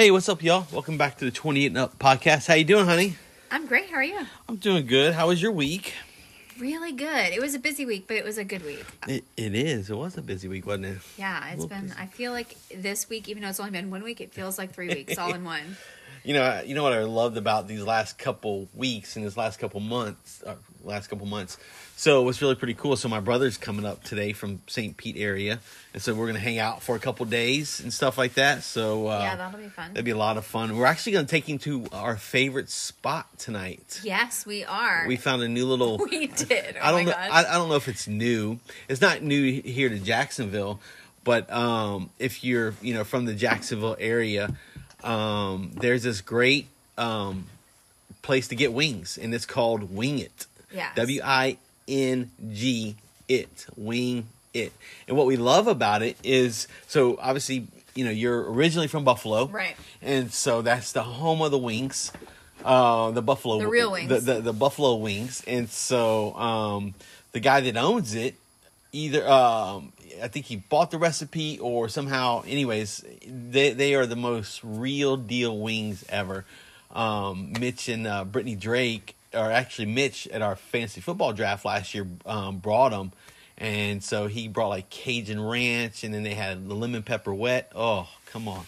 Hey, what's up, y'all? Welcome back to the 28 and Up podcast. How you doing, honey? I'm great. How are you? I'm doing good. How was your week? Really good. It was a busy week, but it was a good week. It, it is. It was a busy week, wasn't it? Yeah, it's been. busy. I feel like this week, even though it's only been one week, it feels like three weeks all in one. You know, you know what I loved about these last couple weeks and this last couple months, uh, last couple months. So it was really pretty cool. So my brother's coming up today from St. Pete area, and so we're gonna hang out for a couple days and stuff like that. So uh, yeah, that'll be fun. that'd be a lot of fun. We're actually gonna take him to our favorite spot tonight. Yes, we are. We found a new little. We did. Oh I don't my know. I, I don't know if it's new. It's not new here to Jacksonville, but um, if you're you know from the Jacksonville area, um, there's this great um, place to get wings, and it's called Wing It. Yeah. W I N G It. Wing It. And what we love about it is so obviously you know you're originally from Buffalo, Right. And so that's the home of the wings. Uh, the buffalo, The real wings. the, the, the buffalo wings, and so um, the guy that owns it, either um, I think he bought the recipe or somehow. Anyways, they they are the most real deal wings ever. Um, Mitch and uh, Brittany Drake, or actually Mitch at our fantasy football draft last year, um, brought them. And so he brought like Cajun Ranch, and then they had the lemon pepper wet. Oh, come on!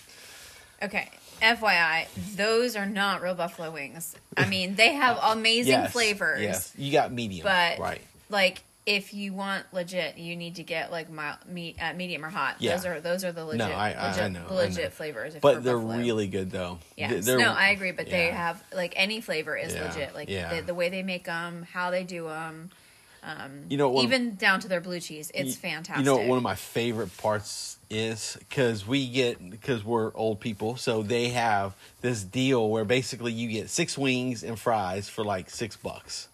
Okay. FYI, those are not real buffalo wings. I mean, they have amazing Yes, flavors, Yes, you got medium, but right? like if you want legit, you need to get like mild, meat, uh, medium or hot. Yeah. Those are those are the legit, I- I- I legit, know, the I legit know. flavors. If But they're buffalo. really good though. Yes. They're- no, I agree, but they have like any flavor is Yeah, legit. Like yeah. the, the way they make them, how they do them, You know, one, even down to their blue cheese. It's you- fantastic. You know, what one of my favorite parts is because we get because we're old people, so they have this deal where basically you get six wings and fries for like six bucks.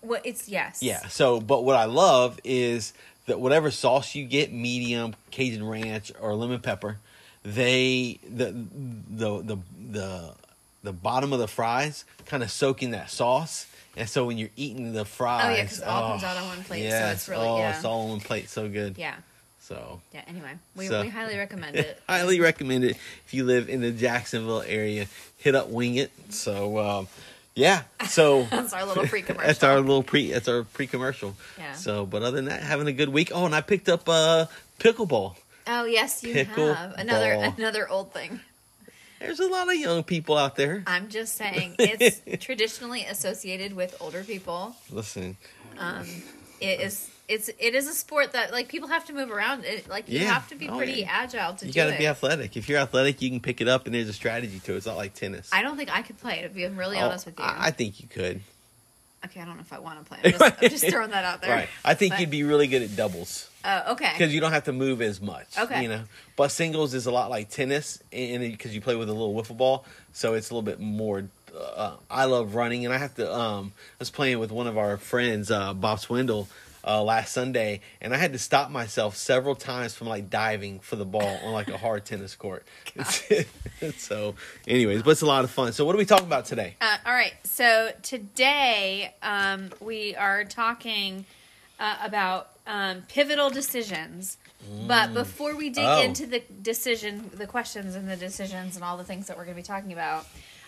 What it's yes. Yeah. So, but what I love is that whatever sauce you get, medium, Cajun ranch, or lemon pepper, they the the the the the bottom of the fries kind of soak in that sauce. And so when you're eating the fries, Oh, yeah, it all comes out on one plate, so it's really- oh, yeah. it's all on one plate, so good. Yeah. So Yeah. Anyway, we, So- we highly recommend it. highly recommend it if you live in the Jacksonville area. Hit up Wing It. So um, yeah, so That's our little pre commercial. that's our little pre. That's our pre commercial. Yeah. So, but other than that, having a good week. Oh, and I picked up uh pickleball. Oh yes, you Pickle have another ball. another old thing. There's a lot of young people out there. I'm just saying, it's traditionally associated with older people. Listen, It is. It's it is a sport that like people have to move around. It, like you Yeah. have to be Oh, pretty yeah. agile to do. you got to be athletic. If you're athletic, you can pick it up, and there's a strategy to it. It's not like tennis. I don't think I could play. it. If I'm really Oh, honest with you, I, I think you could. okay, I don't know if I want to play. I'm just, I'm just throwing that out there. Right. I think But- you'd be really good at doubles. Oh, okay. because you don't have to move as much. Okay. You know, but singles is a lot like tennis, and because you play with a little wiffle ball, so it's a little bit more. Uh, I love running, and I have to. Um, I was playing with one of our friends, uh, Bob Swindle, uh, last Sunday, and I had to stop myself several times from like diving for the ball on like a hard tennis court. so, anyways, but it's a lot of fun. So, what are we talking about today? Uh, all right. So today um, we are talking uh, about um, pivotal decisions. But before we dig Oh. into the decision, the questions and the decisions and all the things that we're going to be talking about,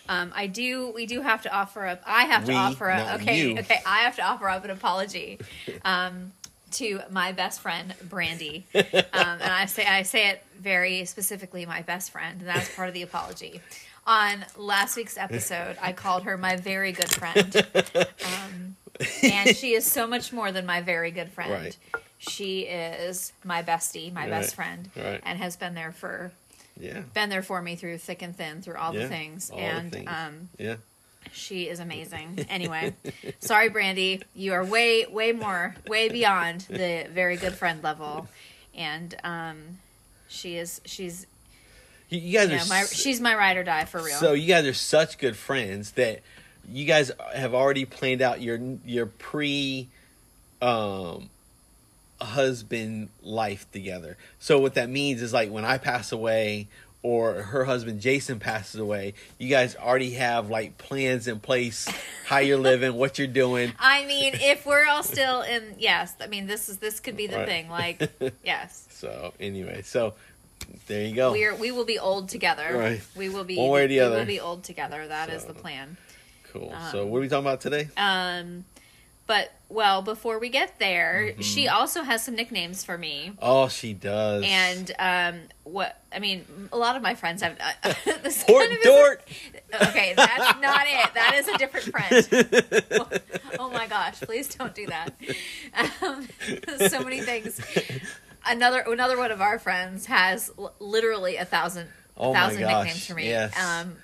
um, I do. We do have to offer up. I have to We, offer up. Okay. you. Okay. I have to offer up an apology. Um, to my best friend Brandy, um, and I say I say it very specifically, my best friend, and that's part of the apology. On last week's episode, I called her my very good friend, um, and she is so much more than my very good friend. Right. She is my bestie, my best friend, Right. and has been there for Yeah. been there for me through thick and thin, through all Yeah, the things, all the and things. um, Yeah. she is amazing. Anyway, sorry, Brandy. You are way, way more, way beyond the very good friend level, and um, she is. She's. You, you guys You are my, she's my ride or die for real. So you guys are such good friends that you guys have already planned out your your pre um husband life together. So what that means is like when I pass away or her husband Jason passes away, you guys already have like plans in place, how you're living, what you're doing. I mean, if we're all still in, yes. I mean, this is this could be the Right. thing. Like, yes. So anyway, so There you go. We're we will be old together. Right. We will be One way or the we other. will be old together. That is So. the plan. cool. so what are we talking about today? Um, but well, before we get there, Mm-hmm. she also has some nicknames for me. Oh, she does. And um, what I mean, a lot of my friends have. Uh, this kind of Dort. a- okay, that's not it. That is a different friend. oh my gosh! Please don't do that. Um, so many things. Another another one of our friends has l- literally a thousand Oh a my thousand gosh, nicknames for me. yes. Um,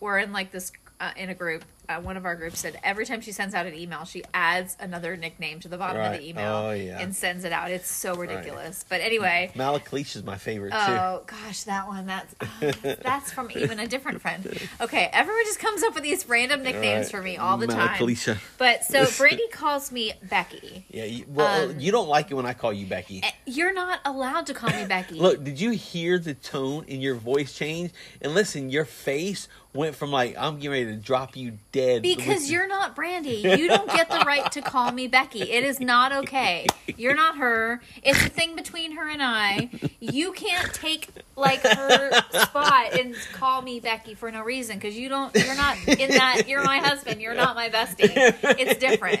we're in like this uh, in a group. Uh, one of our groups said every time she sends out an email, she adds another nickname to the bottom of the email Oh, yeah. and sends it out. It's so ridiculous. But anyway, Malakleesh is my favorite too. Oh gosh, that one. That's oh, that's from even a different friend. Okay, everyone just comes up with these random nicknames Right. for me all the time. Malakleesha. But so Brandy calls me Becky. Yeah. You, well, Um, you don't like it when I call you Becky. Eh, You're not allowed to call me Becky. Look, did you hear the tone in your voice change? And listen, your face went from like I'm getting ready to drop you dead because you're not Brandy. You don't get the right to call me Becky. It is not okay. You're not her. It's a thing between her and I. You can't take like her spot and call me Becky for no reason because you don't. You're not in that. You're my husband. You're not my bestie. It's different.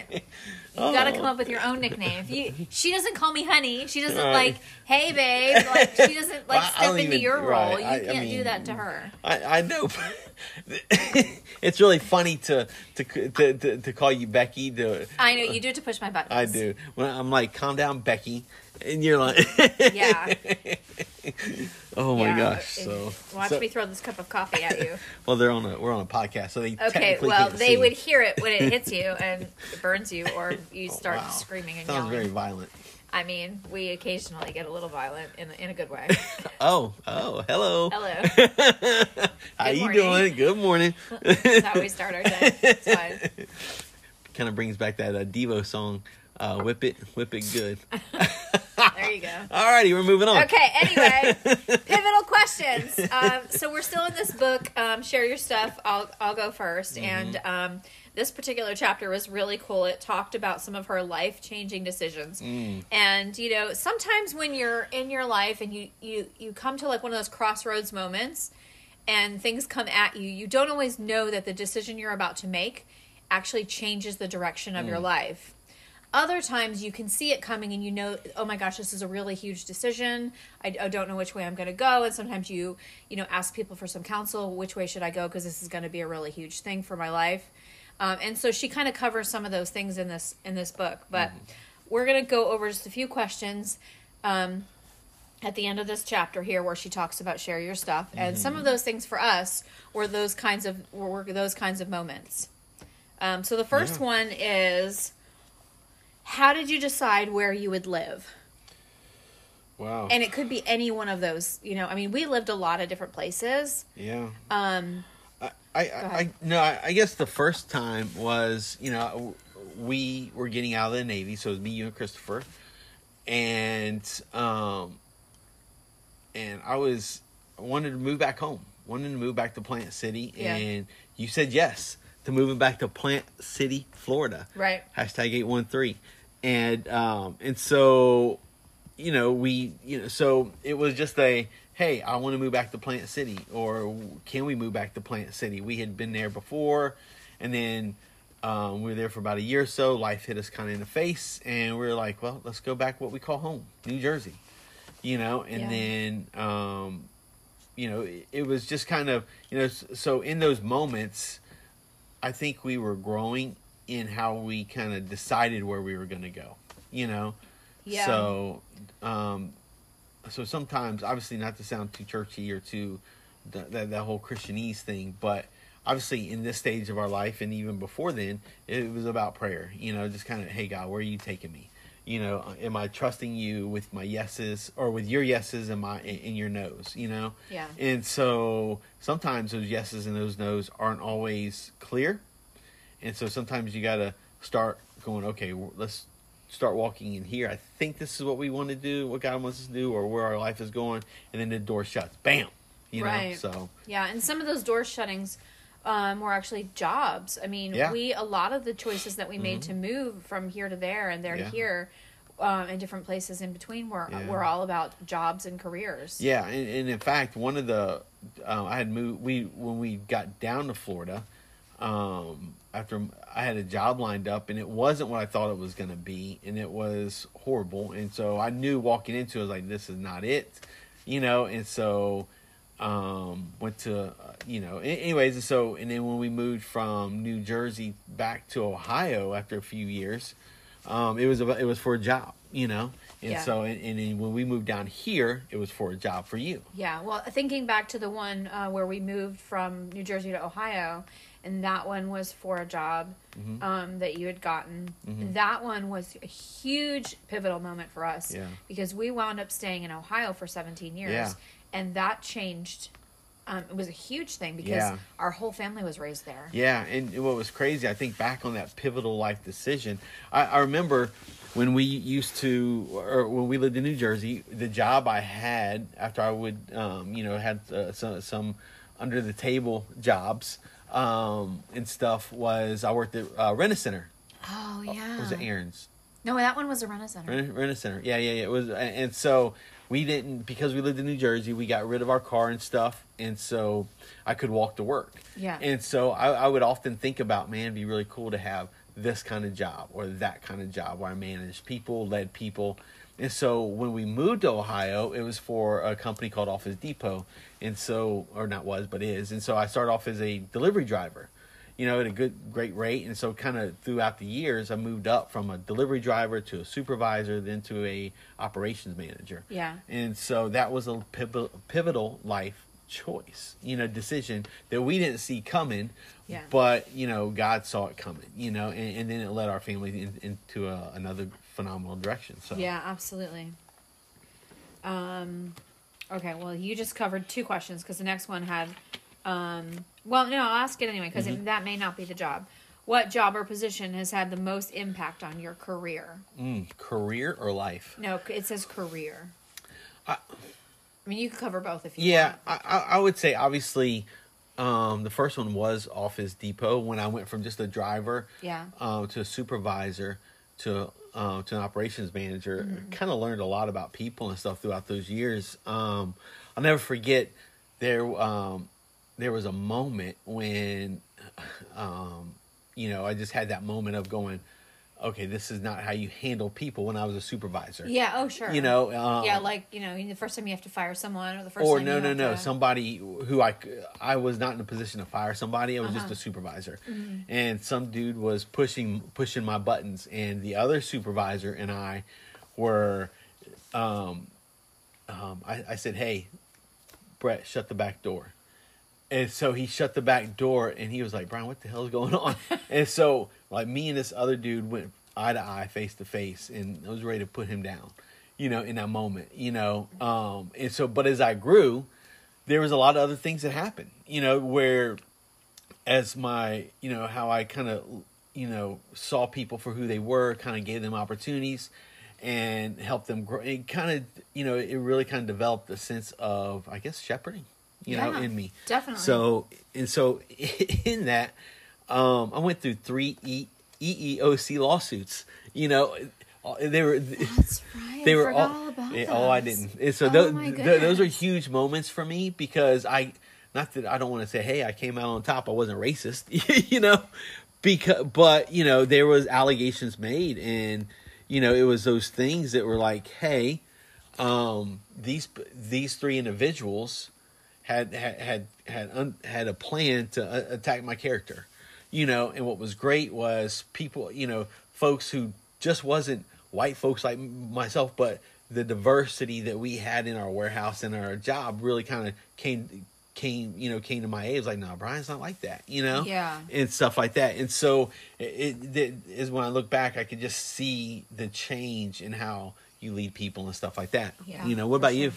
You got to oh. come up with your own nickname. If you, she doesn't call me honey. She doesn't Right. like, hey babe. Like she doesn't like I- I step into even- your right. role. You I- I can't do mean- that to her. I, I know. it's really funny to, to to to to call you Becky. To I know you do it to push my buttons. I do when I'm like, calm down, Becky, and you're like, Yeah. oh my Yeah, gosh. So, watch so- me throw this cup of coffee at you. well, they're on a we're on a podcast, so they Okay, well, they would hear it when it hits you and it burns you, or you Oh, start wow. screaming and Sounds yelling. very violent. I mean, we occasionally get a little violent in in a good way. Oh, oh, hello. Hello, How you doing? Good morning. that's how we start our day. It's fine. kind of brings back that uh, Devo song, uh, "Whip It, Whip It Good." You go. Alrighty, we're moving on. Okay, anyway, pivotal questions. Um, so we're still in this book. Um, share your stuff. I'll I'll go 1st and um, this particular chapter was really cool. It talked about some of her life changing decisions, and you know, sometimes when you're in your life and you you you come to like one of those crossroads moments, and things come at you, you don't always know that the decision you're about to make actually changes the direction of your life other times you can see it coming and you know oh my gosh this is a really huge decision. I, I don't know which way i'm going to go. And sometimes you you know ask people for some counsel which way should i go? Because this is going to be a really huge thing for my life. Um, and so she kind of covers some of those things in this in this book. But we're going to go over just a few questions um, at the end of this chapter here where she talks about share your stuff. And some of those things for us were those kinds of were those kinds of moments. Um, so the first Yeah. one is how did you decide where you would live Wow. and it could be any one of those you know i mean we lived a lot of different places yeah. um I, I, I, no, I, I guess the first time was, you know, we were getting out of the Navy, so it was me, you, and Christopher, and um, and I was I wanted to move back home, wanted to move back to Plant City, Yeah. and you said yes to moving back to Plant City, Florida. right hashtag 813 and um and so you know we you know so it was just a hey i want to move back to plant city or can we move back to plant city? We had been there before and then um, we were there for about a year or so. Life hit us kind of in the face and we were like well let's go back what we call home new jersey you know? And Yeah. then um you know it, it was just kind of you know so in those moments I think we were growing in how we kind of decided where we were going to go, you know. Yeah. So, um, so sometimes, obviously, not to sound too churchy or too that that, that whole Christianese thing, but obviously, in this stage of our life, and even before then, it was about prayer. You know, just kind of, hey God, where are you taking me? You know, am I trusting you with my yeses or with your yeses and my in your no's? You know. yeah And so sometimes those yeses and those nos aren't always clear. And so sometimes you got to start going, okay, let's start walking in here. I think this is what we want to do, what God wants us to do, or where our life is going. And then the door shuts. Bam. You know, Right. so Yeah, and some of those door shuttings um, were actually jobs. I mean, Yeah. Mm-hmm. we a lot of the choices that we made to move from here to there and there Yeah. to here um, in different places in between were Yeah. were all about jobs and careers. Yeah, and, and in fact, one of the uh, I had moved. We when we got down to Florida, um, after I had a job lined up, and it wasn't what I thought it was going to be, and it was horrible. And so I knew walking into it, I was like, "This is not it," you know. And so um, went to uh, you know. Anyways, and so and then when we moved from New Jersey back to Ohio after a few years, um, it was about, it was for a job, you know. And Yeah. so and, and then when we moved down here, it was for a job for you. Yeah, well, thinking back to the one uh, where we moved from New Jersey to Ohio, and that one was for a job Mm-hmm. um, that you had gotten. That one was a huge pivotal moment for us Yeah. because we wound up staying in Ohio for 17 years, Yeah. and that changed. Um, it was a huge thing because Yeah. our whole family was raised there. Yeah, and what was crazy, I think back on that pivotal life decision. I, I remember when we used to, or when we lived in New Jersey, the job I had after I would, um, you know, had uh, some, some under the table jobs um, and stuff was I worked at uh, Rent a Center. Oh yeah. Was it Aaron's? No, that one was a Rent Center. Rent Center. Yeah, yeah, yeah. It was, and so we didn't because we lived in New Jersey. We got rid of our car and stuff, and so I could walk to work. Yeah. And so I, I would often think about, man, it'd be really cool to have this kind of job or that kind of job where I managed people, led people. And so when we moved to Ohio, it was for a company called Office Depot. And so, or not was, but is. And so I started off as a delivery driver, you know, at a good, great rate. And so kind of throughout the years, I moved up from a delivery driver to a supervisor, then to a operations manager. Yeah. And so that was a pivotal, pivotal life choice, you know, decision that we didn't see coming, Yeah. but you know, God saw it coming, you know, and, and then it led our family in, into a, another phenomenal direction. So Yeah, absolutely. Um, okay, well, you just covered two questions because the next one had, um, well, no, I'll ask it anyway because Mm-hmm. that may not be the job. What job or position has had the most impact on your career? mm, career or life? No, it says career. I- I mean, you could cover both if you Yeah, want. I, I, I would say obviously, um, the first one was Office Depot when I went from just a driver, Yeah. uh, to a supervisor to uh, to an operations manager. Kind of learned a lot about people and stuff throughout those years. Um, I'll never forget there. Um, there was a moment when, um, you know, I just had that moment of going, okay, this is not how you handle people. When I was a supervisor, Yeah, oh, sure. you know, um, yeah, like, you know, the first time you have to fire someone or the first or no no no to- somebody who I I was not in a position to fire somebody i was just Uh-huh. a supervisor Mm-hmm. and some dude was pushing pushing my buttons and the other supervisor and i were um um i, I said hey brett shut the back door and so he shut the back door and he was like brian what the hell is going on and so like me and this other dude went eye to eye face to face and i was ready to put him down you know in that moment you know um and so but as i grew there was a lot of other things that happened you know where as my you know how i kind of you know saw people for who they were kind of gave them opportunities and helped them grow it kind of you know it really kind of developed a sense of i guess shepherding you know in me definitely. so and so in that um i went through three e- eeoc lawsuits you know they were That's right. they I were all, all about yeah, oh i didn't. And so Oh tho- my th- those are huge moments for me because i not that i don't want to say hey i came out on top i wasn't racist you know because but you know there was allegations made and you know it was those things that were like hey um these these three individuals had had had had, un, had a plan to uh, attack my character you know and what was great was people you know folks who just wasn't white folks like myself but the diversity that we had in our warehouse and our job really kind of came came you know came to my aid. It was like no brian's not like that you know? Yeah. and stuff like that. And so it, it, it is when i look back i could just see the change in how you lead people and stuff like that. Yeah, you know what about you?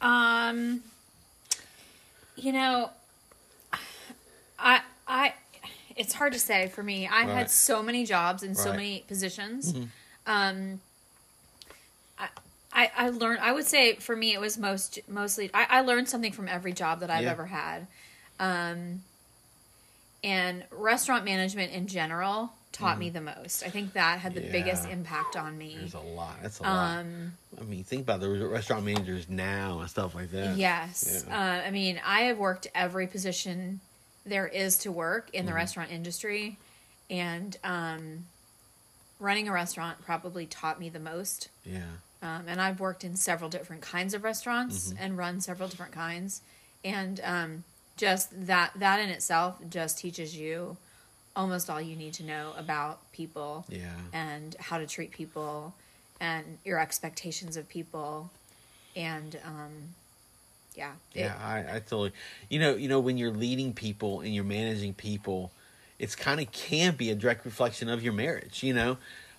Um, you know, I I it's hard to say for me. I've Right. had so many jobs and so many positions. Mm-hmm. Um, I, I I learned. I would say for me, it was most mostly. I, I learned something from every job that I've Yeah. ever had. Um, and restaurant management in general taught me the most. I think that had the biggest impact on me. There's a lot. That's a lot. Um, I mean, think about the restaurant managers now and stuff like that. Yes. Yeah. Uh, I mean, I have worked every position there is to work in Mm-hmm. the restaurant industry, and um, running a restaurant probably taught me the most. Yeah. Um, and I've worked in several different kinds of restaurants Mm-hmm. and run several different kinds, and um, just that that in itself just teaches you almost all you need to know about people Yeah. and how to treat people and your expectations of people and um yeah it- Yeah, I, I totally. You know, you know, when you're leading people and you're managing people, it's kind of can be a direct reflection of your marriage. You know,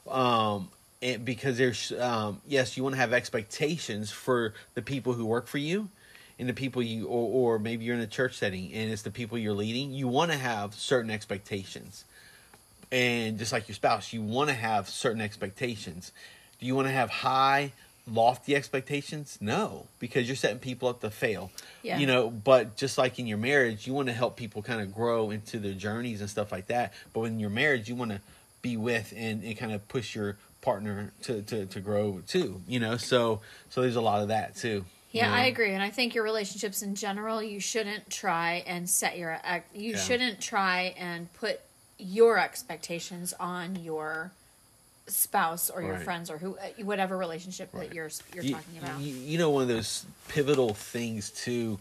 um, and because there's um, yes, you want to have expectations for the people who work for you, and the people you or, or maybe you're in a church setting and it's the people you're leading. You want to have certain expectations, and just like your spouse, you want to have certain expectations. Do you want to have high, lofty expectations? No, because you're setting people up to fail. Yeah. You know, but just like in your marriage, you want to help people kind of grow into their journeys and stuff like that. But in your marriage, you want to be with and, and kind of push your partner to, to, to grow too. You know, so so there's a lot of that too. you yeah i agree and i think your relationships in general you shouldn't try and set your you Yeah. shouldn't try and put your expectations on your spouse or your Right. friends or who uh, whatever relationship Right. that you're you're you, talking about You, you know, one of those pivotal things too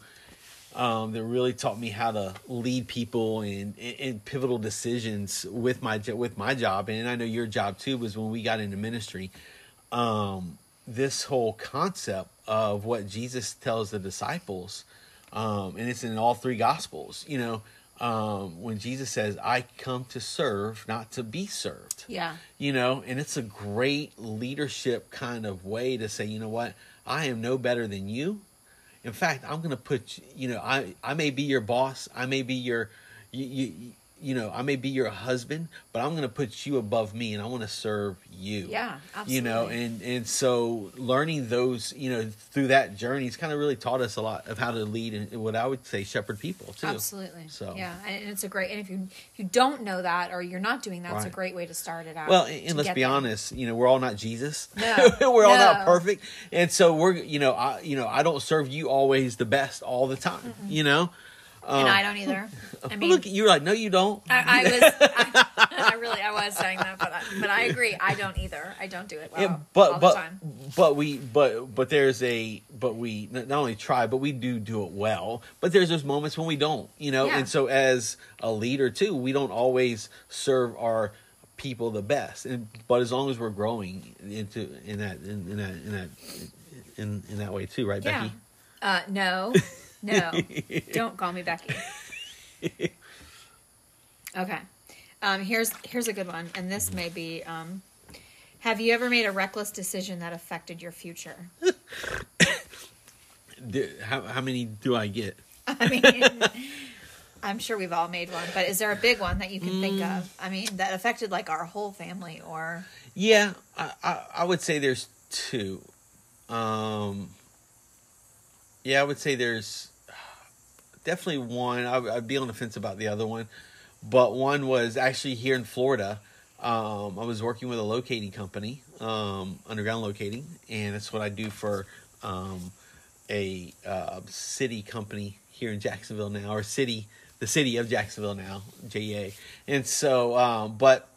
um, that really taught me how to lead people in, in pivotal decisions with my with my job, and I know your job too was when we got into ministry. Um, this whole concept of what Jesus tells the disciples, um, and it's in all three gospels. You know, um, when Jesus says, "I come to serve, not to be served." yeah. You know and it's a great leadership kind of way to say you know what? I am no better than you. In fact i'm going to put you know i i may be your boss. I may be your you, you, you know i may be your husband but i'm going to put you above me and i want to serve you yeah absolutely you know and and so learning those you know through that journey it's kind of really taught us a lot of how to lead and what i would say shepherd people too Absolutely. So- yeah, and it's a great. And if you if you don't know that or you're not doing that, it's a great way to start it out. Well, and, and let's be there. honest, you know, we're all not Jesus. No, we're all not perfect, and so we're, you know, I, you know, I don't serve you always the best all the time. You know, and Um, I don't either. I mean, look, you're like, no, you don't. I, I was, I, I really, I was saying that, but I, but I agree. I don't either. I don't do it well Yeah, all but the but time. but we but but there's a but we not not only try but we do do it well but there's those moments when we don't you know Yeah. and so as a leader too we don't always serve our people the best and but as long as we're growing into in that in, in that in that in, in that way too right Yeah. Becky Uh, no, no, don't call me Becky. Okay. Um, here's here's a good one, and this may be. Um, have you ever made a reckless decision that affected your future? Do- how how many do I get I mean, I'm sure we've all made one, but is there a big one that you can think Mm. of? I mean, that affected like our whole family, or Yeah, I, I, I would say there's two. Um, yeah, I would say there's definitely one. I, I'd be on the fence about the other one, but one was actually here in Florida. Um, I was working with a locating company, um, underground locating, and that's what I do for um, a uh, city company here in Jacksonville now, or city, the city of Jacksonville now, JEA. And so, um, but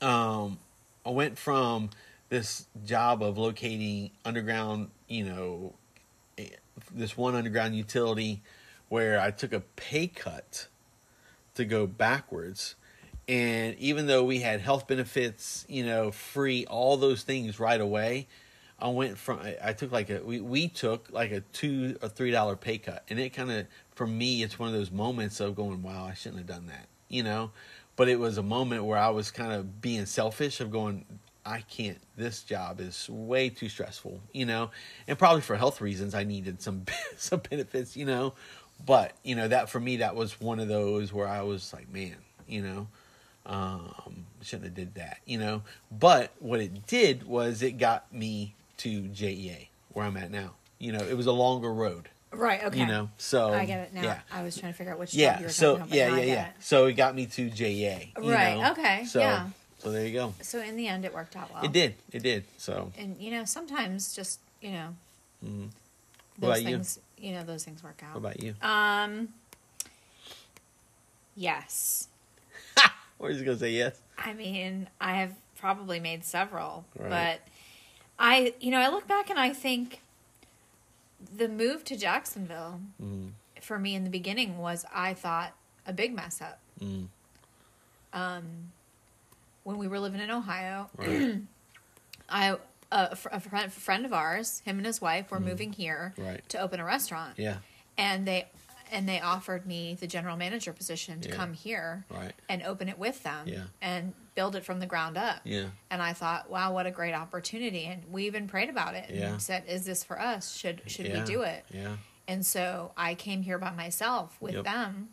um, I went from this job of locating underground, you know, eh, this one underground utility where I took a pay cut to go backwards. And even though we had health benefits, you know, free, all those things right away, I went from I- took like a we, we took like a two or three dollar pay cut, and it kind of for me it's one of those moments of going, wow, I shouldn't have done that, you know. But it was a moment where I was kind of being selfish of going, I can't. This job is way too stressful, you know, and probably for health reasons I needed some some benefits, you know. But you know that for me that was one of those where I was like, man, you know, um, shouldn't have did that, you know. But what it did was it got me to JEA where I'm at now. You know, it was a longer road. Right. Okay. You know, so I get it now. Yeah, I was trying to figure out which job you yeah. were So about. yeah, yeah, yeah. it. So it got me to JEA. you Right, know? okay, So, yeah. So there you go. So in the end, it worked out well. It did. It did. So And you know, sometimes just you know, Mhm. Those things. You? know, those things work out. what about you? Um. Yes. Or he's gonna say yes. I mean, I have probably made several, Right. but I, you know, I look back and I think the move to Jacksonville Mm, for me in the beginning was I thought a big mess up. mm, Um, when we were living in Ohio, right. I a, a friend, friend of ours, him and his wife, were moving here Mm. Right. to open a restaurant, Yeah. and they and they offered me the general manager position to Yeah. come here Right. and open it with them Yeah. and build it from the ground up. Yeah. And I thought, wow, what a great opportunity. And we even prayed about it yeah. and said, is this for us? Should should we do it? Yeah. And so I came here by myself with Yep. them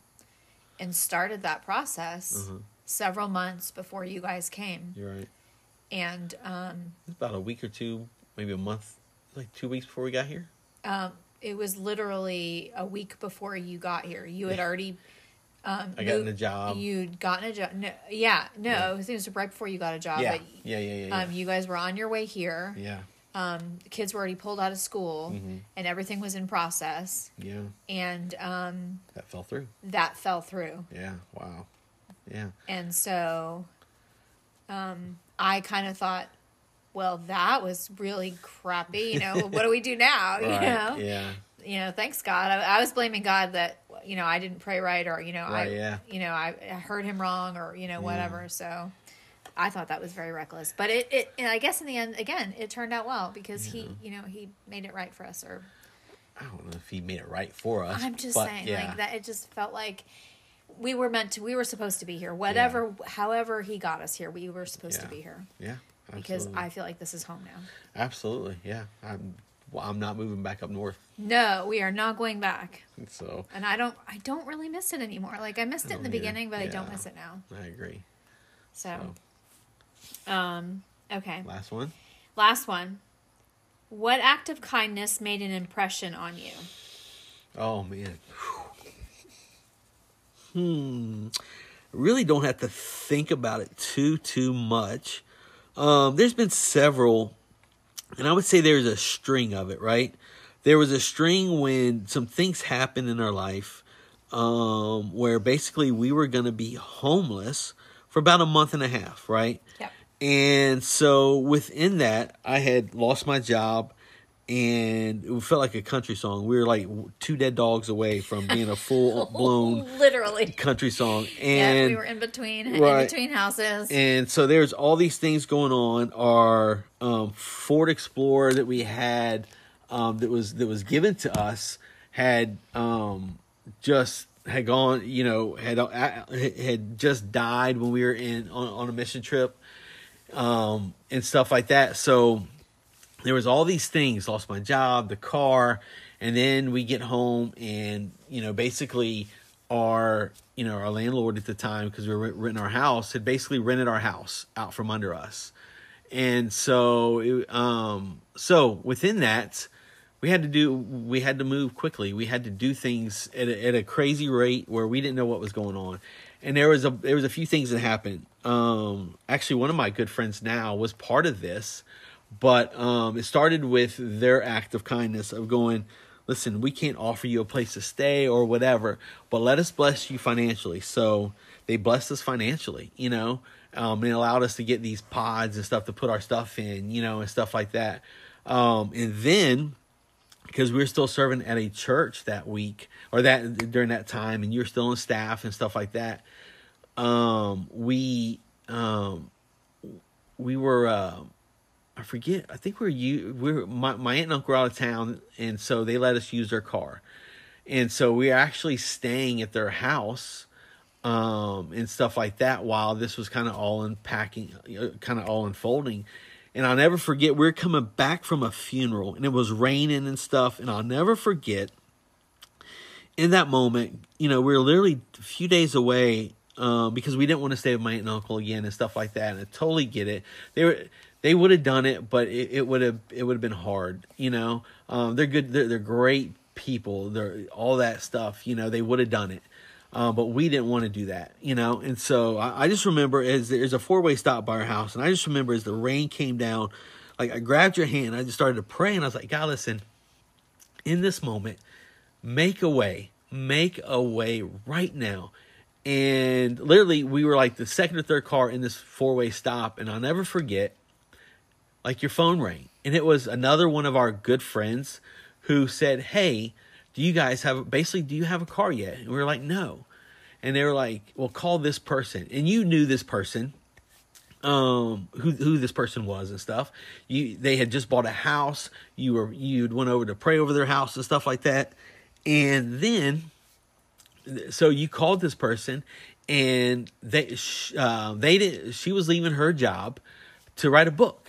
and started that process Uh-huh. several months before you guys came. You're right. And um, about a week or two, maybe a month, like two weeks before we got here. um, it was literally a week before you got here. You had already. Um, I got moved- a job. You'd gotten a job. No, yeah, no, Yeah. it was, right before you got a job. yeah. But, yeah. Yeah. Yeah. Yeah. um, you guys were on your way here. yeah. Um, the kids were already pulled out of school, Mhm. and everything was in process. Yeah. And um, That fell through. that fell through. Yeah. Wow. Yeah. And so um, I kind of thought, well, that was really crappy. You know, what do we do now? You know, Yeah. you know, thanks God. I, I was blaming God that you know I didn't pray right, or you know, I, yeah. you know, I, I heard Him wrong, or you know, Yeah. whatever. So I thought that was very reckless. But it, it, and I guess in the end, again, it turned out well because he, you know, he made it right for us. Or I don't know if he made it right for us. I'm just saying, yeah. like that. It just felt like. We were meant to. We were supposed to be here. Whatever, however he got us here, we were supposed to be here. Yeah. because. I feel like this is home now. Absolutely. Yeah. I'm. Well, I'm not moving back up north. No, we are not going back, So and I don't. I don't really miss it anymore. Like I missed it in the either. beginning, but I don't miss it now. I agree. So, um, okay. Last one. Last one. What act of kindness made an impression on you? Oh man. Hmm. Really don't have to think about it too too much. Um, there's been several, and I would say there's a string of it. Right. There was a string when some things happened in our life, um, where basically we were going to be homeless for about a month and a half. Right. Yep. And so within that, I had lost my job and it felt like a country song. We were like two dead dogs away from being a full blown Literally. country song. yeah, And we were in between, Right. in between houses. and so there's all these things going on. Our um, Ford Explorer that we had um, that was that was given to us had um, just had gone, you know, had uh, had just died when we were in on, on a mission trip um, and stuff like that. So there was all these things. Lost my job, the car, and then we get home and you know basically our you know our landlord at the time because we were renting our house had basically rented our house out from under us, and so it, um so within that we had to do we had to move quickly. We had to do things at a, at a crazy rate where we didn't know what was going on. And there was a there was a few things that happened. Um actually one of my good friends now was part of this but um it started with their act of kindness of going listen we can't offer you a place to stay or whatever but let us bless you financially. So they blessed us financially you know? Um and allowed us to get these pods and stuff to put our stuff in you know and stuff like that. Um and then because we were still serving at a church that week or that during that time and you're still on staff and stuff like that um we um we were uh i forget i think we're you We're my, my aunt and uncle were out of town and so they let us use their car and so we were actually staying at their house um and stuff like that while this was kind of all unpacking kind of all unfolding and I'll never forget, we are coming back from a funeral and it was raining and stuff. And I'll never forget in that moment, you know, we're literally a few days away um, because we didn't want to stay with my aunt and uncle again and stuff like that. And I totally get it. They were, they would have done it, but it, would have, it would have been hard, you know, um, they're good. They're, they're great people, their all that stuff. You know, they would have done it. Uh, but we didn't want to do that, you know. And so I, I just remember as there's a four way stop by our house, and I just remember as the rain came down, like I grabbed your hand, I just started to pray, and I was like, God, listen, in this moment, make a way, make a way right now. And literally, we were like the second or third car in this four way stop, and I'll never forget, like your phone rang, and it was another one of our good friends who said, "Hey." do you guys have basically do you have a car yet? And we were like no. And they were like well call this person. And you knew this person um who who this person was and stuff. You they had just bought a house. You were you'd went over to pray over their house and stuff like that. And then so you called this person and they uh, they did she was leaving her job to write a book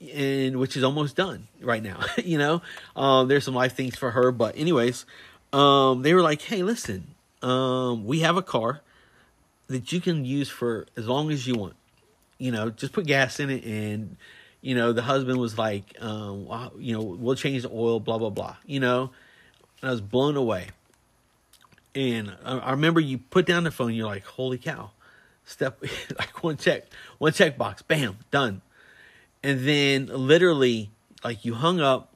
and which is almost done right now. you know, um, there's some life things for her, but anyways, um, they were like, "Hey, listen, um, we have a car that you can use for as long as you want. You know, just put gas in it." And you know, the husband was like, um, well, "You know, we'll change the oil, blah blah blah." You know, and I was blown away. And I, I remember you put down the phone. You're like, "Holy cow!" Step like one check, one check box, bam, done and then literally like you hung up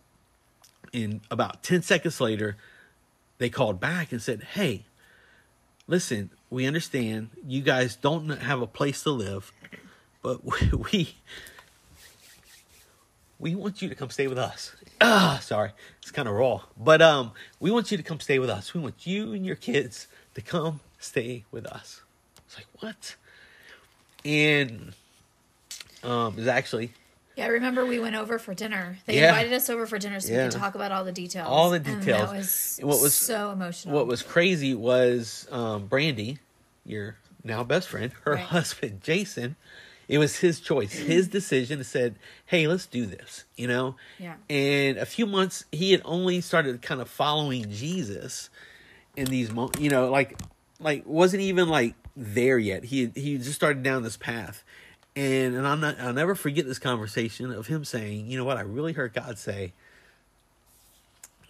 and about 10 seconds later they called back and said hey listen we understand. You guys don't have a place to live but we we want you to come stay with us. Ah sorry. It's kind of raw. But um we want you to come stay with us. We want you and your kids to come stay with us. It's like what? And um it's actually yeah, I remember we went over for dinner. They Yeah. invited us over for dinner so Yeah. we could talk about all the details. All the And details. that was, what was- so emotional. What was crazy was um, Brandy, your now best friend, her Right. husband Jason. It was his choice, his decision. To said, "Hey, let's do this," you know. Yeah. And a few months, he had only started kind of following Jesus in these, mo- you know, like, like wasn't even like there yet. He he just started down this path, and and I'm not. I'll never forget this conversation of him saying, "You know what? I really heard God say."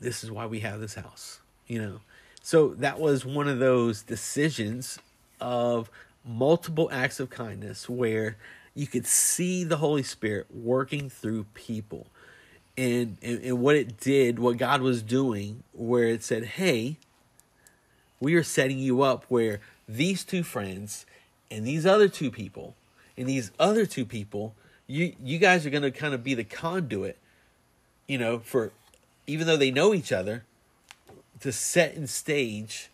this is why we have this house you know so that was one of those decisions of multiple acts of kindness where you could see the holy spirit working through people and, and and what it did what god was doing where it said hey we are setting you up where these two friends and these other two people and these other two people you you guys are going to kind of be the conduit you know for even though they know each other to set and stage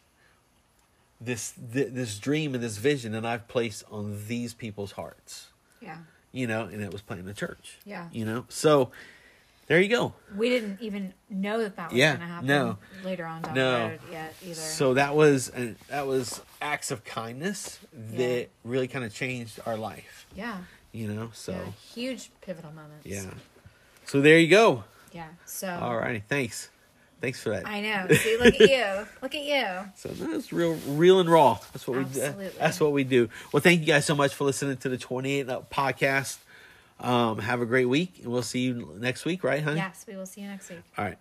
this th- this dream and this vision that I've placed on these people's hearts yeah. you know and it was playing the church Yeah. you know so there you go We didn't even know that that was Yeah, going to happen no. later on down No. the road yet either. so that was uh, that was acts of kindness that Yeah. really kind of changed our life yeah. you know so yeah. Huge pivotal moments. yeah so there you go Yeah. So all righty thanks thanks for that I know. See, look at you. Look at you. So that's real, real and raw. That's what we. Absolutely. do. That's what we do. Well, thank you guys so much for listening to the Twenty Eight Up podcast. Um, have a great week, and we'll see you next week, right, honey? Yes, we will see you next week. All right.